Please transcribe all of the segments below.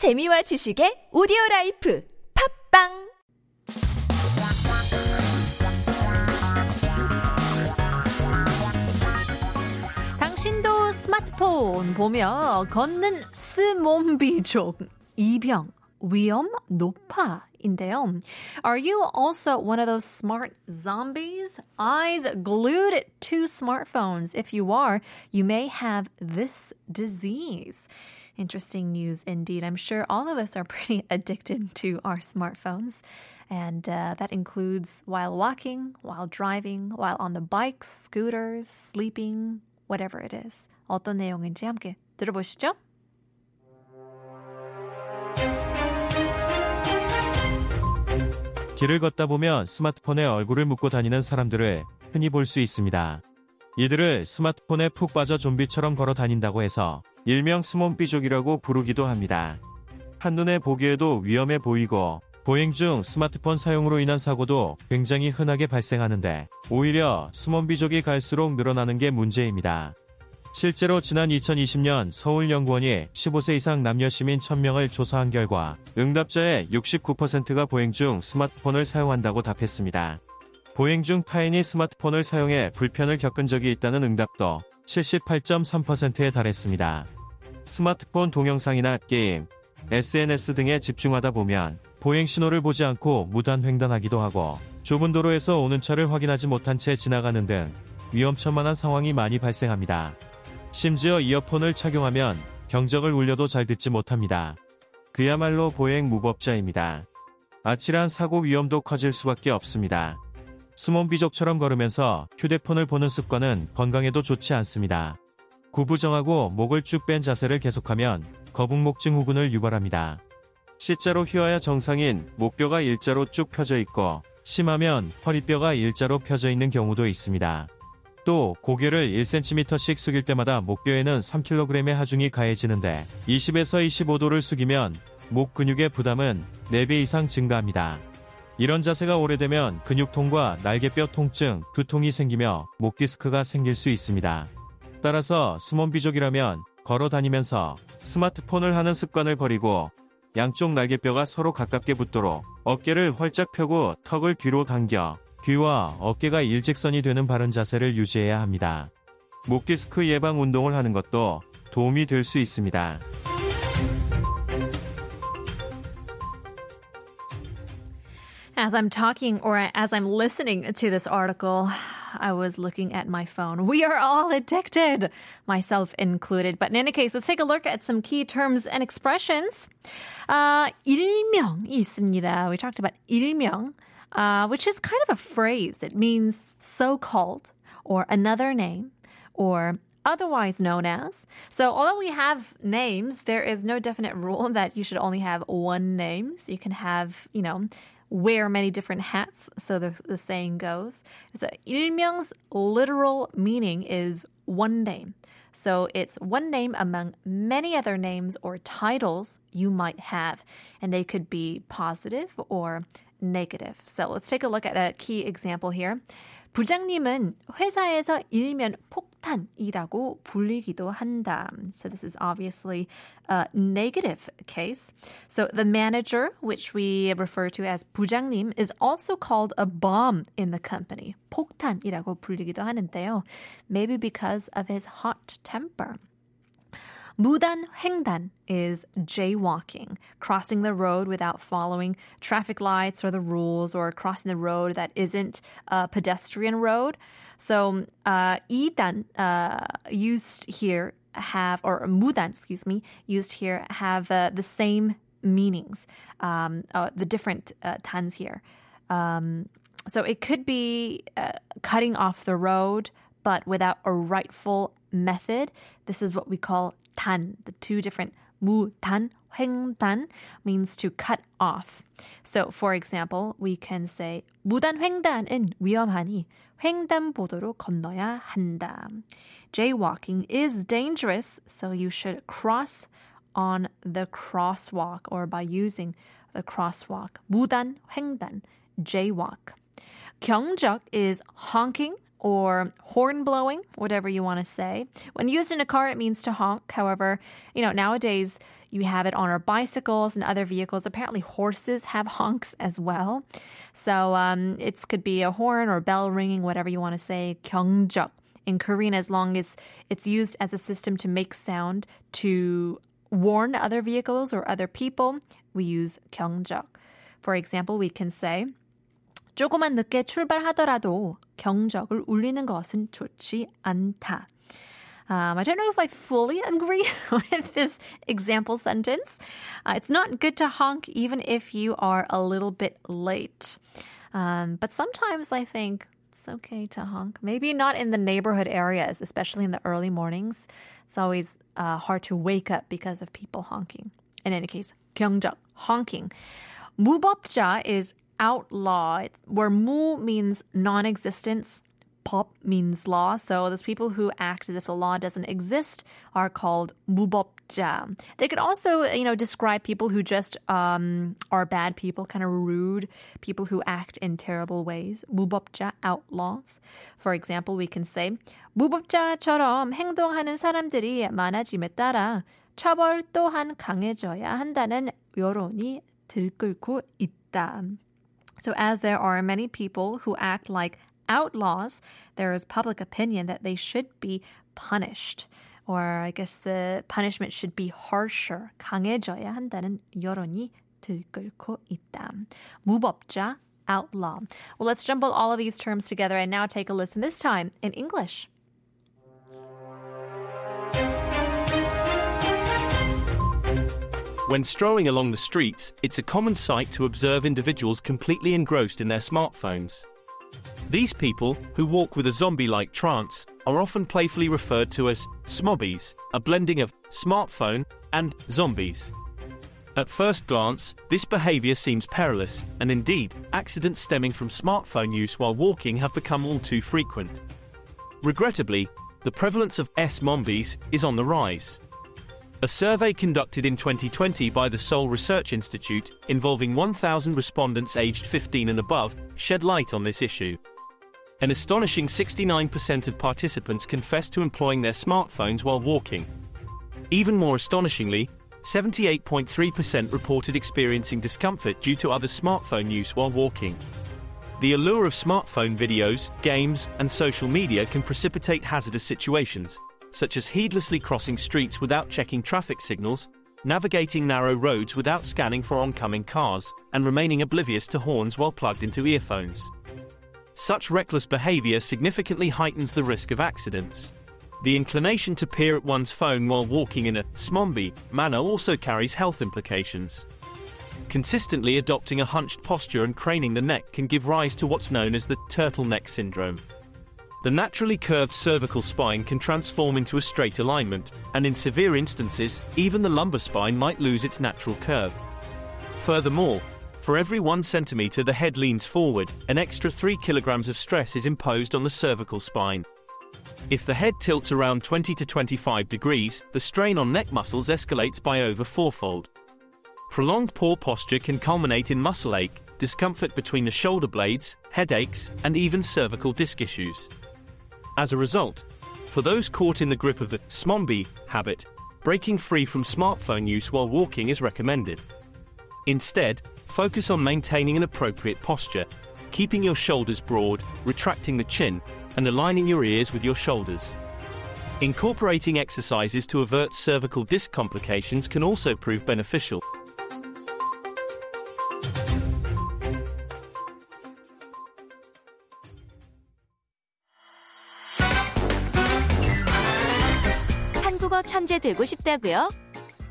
재미와 지식의 오디오 라이프 팝빵! 당신도 스마트폰 보며 걷는 스몬비족 이병 위험 높아인데요. Are you also one of those smart zombies? Eyes glued to smartphones. If you are, you may have this disease. Interesting news indeed. I'm sure all of us are pretty addicted to our smartphones. And uh, that includes while walking, while driving, while on the bikes, scooters, sleeping, whatever it is. 어떤 내용인지 함께 들어보시죠. 길을 걷다 보면 스마트폰에 얼굴을 묻고 다니는 사람들을 흔히 볼 수 있습니다. 이들을 스마트폰에 푹 빠져 좀비처럼 걸어 다닌다고 해서 일명 스몬비족이라고 부르기도 합니다. 한눈에 보기에도 위험해 보이고 보행 중 스마트폰 사용으로 인한 사고도 굉장히 흔하게 발생하는데 오히려 스몬비족이 갈수록 늘어나는 게 문제입니다. 실제로 지난 2020년 서울연구원이 15세 이상 남녀 시민 1000명을 조사한 결과 응답자의 69%가 보행 중 스마트폰을 사용한다고 답했습니다. 보행 중 타인이 스마트폰을 사용해 불편을 겪은 적이 있다는 응답도 78.3%에 달했습니다. 스마트폰 동영상이나 게임, SNS 등에 집중하다 보면 보행 신호를 보지 않고 무단 횡단하기도 하고 좁은 도로에서 오는 차를 확인하지 못한 채 지나가는 등 위험천만한 상황이 많이 발생합니다. 심지어 이어폰을 착용하면 경적을 울려도 잘 듣지 못합니다. 그야말로 보행 무법자입니다. 아찔한 사고 위험도 커질 수밖에 없습니다. 수몬비족처럼 걸으면서 휴대폰을 보는 습관은 건강에도 좋지 않습니다. 구부정하고 목을 쭉 뺀 자세를 계속하면 거북목증 후군을 유발합니다. C자로 휘어야 정상인 목뼈가 일자로 쭉 펴져 있고 심하면 허리뼈가 일자로 펴져 있는 경우도 있습니다. 또 고개를 1cm씩 숙일 때마다 목뼈에는 3kg의 하중이 가해지는데 20에서 25도를 숙이면 목 근육의 부담은 4배 이상 증가합니다. 이런 자세가 오래되면 근육통과 날개뼈 통증, 두통이 생기며 목 디스크가 생길 수 있습니다. 따라서 수몬비족이라면 걸어 다니면서 스마트폰을 하는 습관을 버리고 양쪽 날개뼈가 서로 가깝게 붙도록 어깨를 활짝 펴고 턱을 뒤로 당겨 귀와 어깨가 일직선이 되는 바른 자세를 유지해야 합니다. 목 디스크 예방 운동을 하는 것도 도움이 될 수 있습니다. As I'm talking or as I'm listening to this article, I was looking at my phone. We are all addicted, myself included. But in any case, let's take a look at some key terms and expressions. Uh, 일명이 있습니다. We talked about 일명, uh, which is kind of a phrase. It means so called or another name or otherwise known as. So, although we have names, there is no definite rule that you should only have one name. So, you can have, you know, wear many different hats, so the, the saying goes. So 일명's literal meaning is one name. So it's one name among many other names or titles you might have, and they could be positive or negative. So let's take a look at a key example here. 부장님은 회사에서 일명 폭탄이라고 불리기도 한다. So this is obviously a negative case. So the manager, which we refer to as 부장님, is also called a bomb in the company. 폭탄이라고 불리기도 하는데요. Maybe because of his hot temper. 무단 횡단 is jaywalking, crossing the road without following traffic lights or the rules, or crossing the road that isn't a pedestrian road. So, uh, 이단 uh, used here have, or 무단, excuse me, used here have uh, the same meanings, um, uh, the different uh, tans here. Um, so it could be uh, cutting off the road, but without a rightful method. This is what we call 단, the two different 무단, 횡단 means to cut off. So, for example, we can say 무단 횡단은 위험하니 횡단보도로 건너야 한다. Jaywalking is dangerous, so you should cross on the crosswalk or by using the crosswalk. 무단 횡단, jaywalk. 경적 is honking or horn blowing, whatever you want to say. When used in a car, it means to honk. However, you know, nowadays You have it on our bicycles and other vehicles. Apparently, horses have honks as well. So um, it could be a horn or bell ringing, whatever you want to say. 경적 in Korean, as long as it's used as a system to make sound to warn other vehicles or other people, we use 경적. For example, we can say 조금만 늦게 출발하더라도 경적을 울리는 것은 좋지 않다. Um, I don't know if I fully agree with this example sentence. Uh, it's not good to honk even if you are a little bit late. Um, but sometimes I think it's okay to honk. Maybe not in the neighborhood areas, especially in the early mornings. It's always uh, hard to wake up because of people honking. In any case, 경적, honking. 무법자 is outlaw, where mu means non-existence, pop means law. So those people who act as if the law doesn't exist are called 무법자. They could also, you know, describe people who just um, are bad people, kind of rude, people who act in terrible ways. 무법자, outlaws. For example, we can say 무법자처럼 행동하는 사람들이 많아짐에 따라 처벌 또한 강해져야 한다는 여론이 들끓고 있다. So as there are many people who act like outlaws, there is public opinion that they should be punished. Or I guess the punishment should be harsher. 강해져야 한다는 여론이 들끓고 있다. 무법자, outlaw. Well, let's jumble all of these terms together and now take a listen, this time in English. When strolling along the streets, it's a common sight to observe individuals completely engrossed in their smartphones. These people, who walk with a zombie like trance, are often playfully referred to as smombies, a blending of smartphone and zombies. At first glance, this behavior seems perilous, and indeed, accidents stemming from smartphone use while walking have become all too frequent. Regrettably, the prevalence of S-mombies is on the rise. A survey conducted in 2020 by the Seoul Research Institute, involving 1,000 respondents aged 15 and above, shed light on this issue. An astonishing 69% of participants confessed to employing their smartphones while walking. Even more astonishingly, 78.3% reported experiencing discomfort due to other smartphone use while walking. The allure of smartphone videos, games, and social media can precipitate hazardous situations, such as heedlessly crossing streets without checking traffic signals, navigating narrow roads without scanning for oncoming cars, and remaining oblivious to horns while plugged into earphones. Such reckless behavior significantly heightens the risk of accidents. The inclination to peer at one's phone while walking in a smombie manner also carries health implications. Consistently adopting a hunched posture and craning the neck can give rise to what's known as the turtleneck syndrome. The naturally curved cervical spine can transform into a straight alignment, and in severe instances, even the lumbar spine might lose its natural curve. Furthermore, for every one centimeter the head leans forward, an extra 3 kilograms of stress is imposed on the cervical spine. If the head tilts around 20 to 25 degrees, the strain on neck muscles escalates by over fourfold. Prolonged poor posture can culminate in muscle ache, discomfort between the shoulder blades, headaches, and even cervical disc issues. As a result, for those caught in the grip of the smombie habit, breaking free from smartphone use while walking is recommended. Instead, focus on maintaining an appropriate posture, keeping your shoulders broad, retracting the chin, and aligning your ears with your shoulders. Incorporating exercises to avert cervical disc complications can also prove beneficial. 한국어 천재 되고 싶다고요?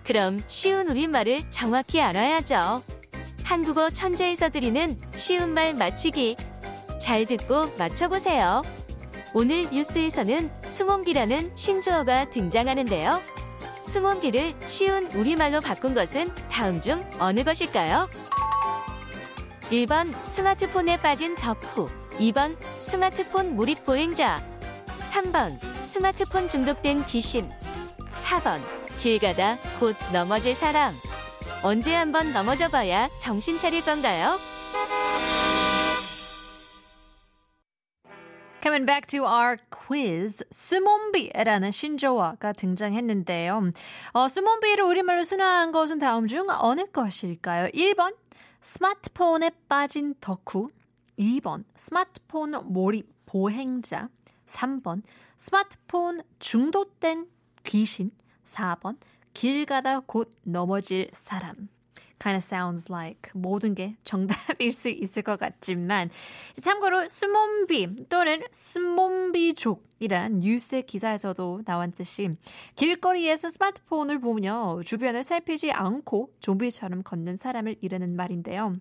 그럼 쉬운 우리말을 정확히 알아야죠. 한국어 천재에서 드리는 쉬운 말 맞추기. 잘 듣고 맞춰보세요. 오늘 뉴스에서는 수몬기라는 신조어가 등장하는데요. 수몬기를 쉬운 우리말로 바꾼 것은 다음 중 어느 것일까요? 1번 스마트폰에 빠진 덕후 2번 스마트폰 몰입 보행자 3번 스마트폰 중독된 귀신 4번 길 가다 곧 넘어질 사람 언제 한번 넘어져 봐야 정신 차릴 건가요? Coming back to our quiz, 스몬비라는 신조어가 등장했는데요. 어, 스몬비를 우리말로 순화한 것은 다음 중 어느 것일까요? 1번, 스마트폰에 빠진 덕후. 2번, 스마트폰 몰입 보행자. 3번, 스마트폰 중독된 귀신. 4번, 길 가다 곧 넘어질 사람. kind of sounds like 모든 게 정답일 수 있을 것 같지만 참고로 스몬비 또는 스몬비족이란 뉴스 기사에서도 나왔듯이 길거리에서 스마트폰을 보며 주변을 살피지 않고 좀비처럼 걷는 사람을 이르는 말인데요.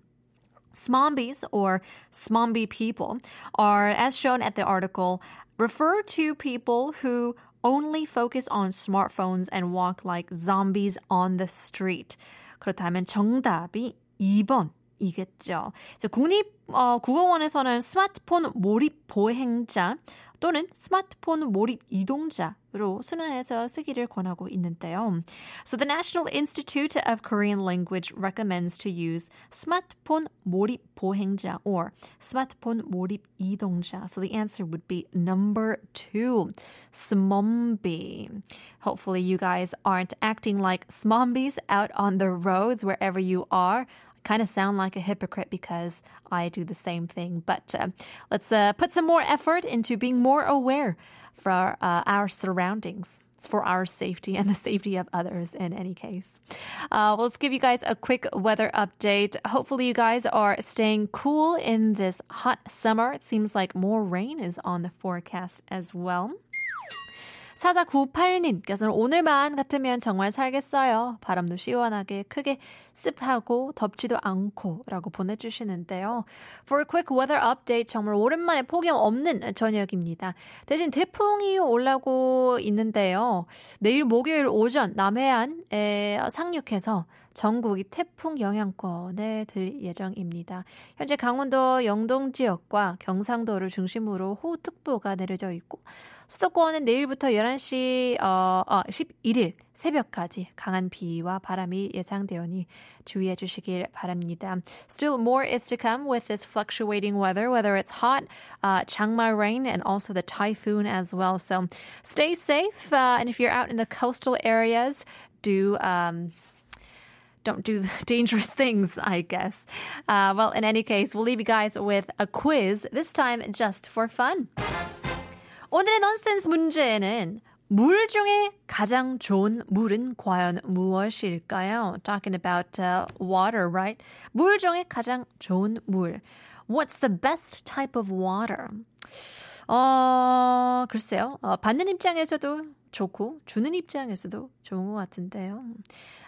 Smombies or smombie people are, as shown at the article, refer to people who only focus on smartphones and walk like zombies on the street. 그렇다면 정답이 2번 이겠죠. 국립 어, 국어원에서는 스마트폰 몰입 보행자 또는 스마트폰 몰입 이동자로 순화해서 쓰기를 권하고 있는데요. So the National Institute of Korean Language recommends to use 스마트폰 몰입 보행자 or 스마트폰 몰입 이동자. So the answer would be number two, smombi. Hopefully you guys aren't acting like smombies out on the roads wherever you are kind of sound like a hypocrite because I do the same thing. But uh, let's uh, put some more effort into being more aware for uh, our surroundings. It's for our safety and the safety of others in any case. Uh, well, let's give you guys a quick weather update. Hopefully, you guys are staying cool in this hot summer. It seems like more rain is on the forecast as well. 4498님께서는 오늘만 같으면 정말 살겠어요. 바람도 시원하게 크게 습하고 덥지도 않고 라고 보내주시는데요. For a quick weather update 정말 오랜만에 폭염 없는 저녁입니다. 대신 태풍이 올라고 있는데요. 내일 목요일 오전 남해안에 상륙해서 전국이 태풍 영향권에 들 예정입니다. 현재 강원도 영동 지역과 경상도를 중심으로 호우특보가 내려져 있고 수도권은 내일부터 11시 어, 어 11일 새벽까지 강한 비와 바람이 예상되오니 주의해 주시길 바랍니다. Still more is to come with this fluctuating weather, whether it's hot, uh, Changma rain, and also the typhoon as well. So stay safe, uh, and if you're out in the coastal areas, do um, don't do dangerous things, I guess. Uh, well, in any case, we'll leave you guys with a quiz, this time just for fun. 오늘의 넌센스 문제는 물 중에 가장 좋은 물은 과연 무엇일까요? Talking about uh, water, right? 물 중에 가장 좋은 물. What's the best type of water? 어, 글쎄요. 어, 받는 입장에서도 좋고 주는 입장에서도 좋은 것 같은데요.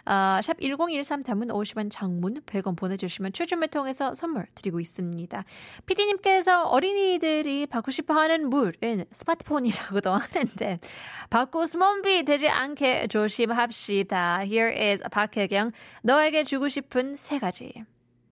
아, 샵 1013 담은 50원 장문 100원 보내주시면 추첨을 통해서 선물 드리고 있습니다. 피디님께서 어린이들이 받고 싶어하는 물은 스마트폰이라고도 하는데 받고 스몬비 되지 않게 조심합시다. Here is 박혜경 너에게 주고 싶은 세 가지.